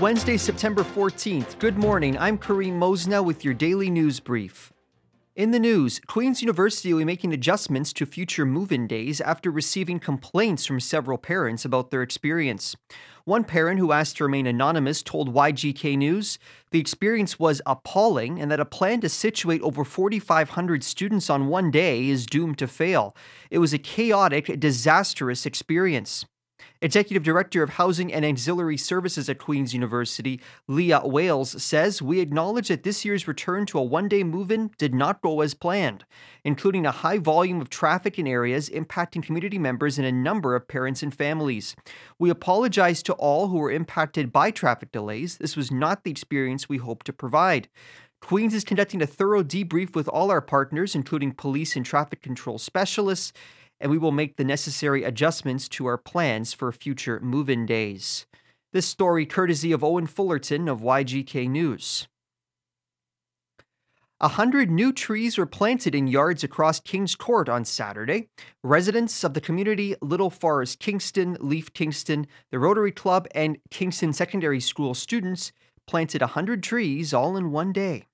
Wednesday, September 14th. Good morning. I'm Kareem Mosna with your daily news brief. In the news, Queen's University will be making adjustments to future move in days after receiving complaints from several parents about their experience. One parent who asked to remain anonymous told YGK News the experience was appalling and that a plan to situate over 4,500 students on one day is doomed to fail. It was a chaotic, disastrous experience. Executive Director of Housing and Auxiliary Services at Queen's University, Leah Wales, says We acknowledge that this year's return to a one day move in did not go as planned, including a high volume of traffic in areas impacting community members and a number of parents and families. We apologize to all who were impacted by traffic delays. This was not the experience we hoped to provide. Queens is conducting a thorough debrief with all our partners, including police and traffic control specialists, and we will make the necessary adjustments to our plans for future move in days. This story courtesy of Owen Fullerton of YGK News. A hundred new trees were planted in yards across Kings Court on Saturday. Residents of the community Little Forest Kingston, Leaf Kingston, the Rotary Club, and Kingston Secondary School students planted a hundred trees all in one day.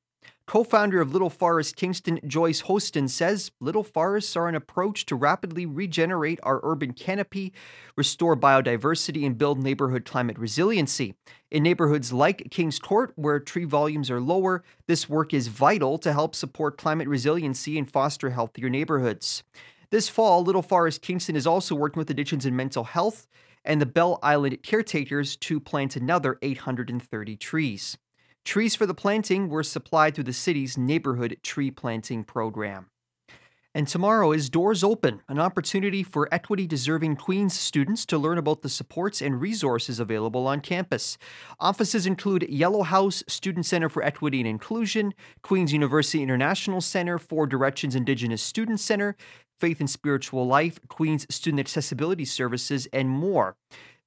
Co founder of Little Forest Kingston, Joyce Hostin, says little forests are an approach to rapidly regenerate our urban canopy, restore biodiversity, and build neighborhood climate resiliency. In neighborhoods like Kings Court, where tree volumes are lower, this work is vital to help support climate resiliency and foster healthier neighborhoods. This fall, Little Forest Kingston is also working with Addictions and Mental Health and the Belle Island caretakers to plant another 830 trees. Trees for the planting were supplied through the city's neighborhood tree planting program. And tomorrow is Doors Open, an opportunity for equity deserving Queens students to learn about the supports and resources available on campus. Offices include Yellow House Student Center for Equity and Inclusion, Queens University International Center, Four Directions Indigenous Student Center, Faith and Spiritual Life, Queens Student Accessibility Services, and more.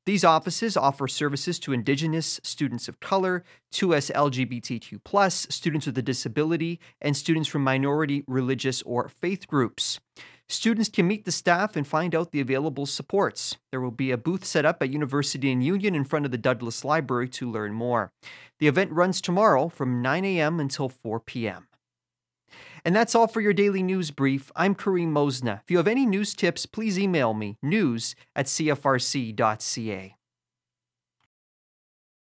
These offices offer services to Indigenous, students of color, 2S LGBTQ, students with a disability, and students from minority, religious, or faith groups. Students can meet the staff and find out the available supports. There will be a booth set up at University and Union in front of the Douglas Library to learn more. The event runs tomorrow from 9 a.m. until 4 p.m. And that's all for your daily news brief. I'm Kareem Mosna. If you have any news tips, please email me news at cfrc.ca.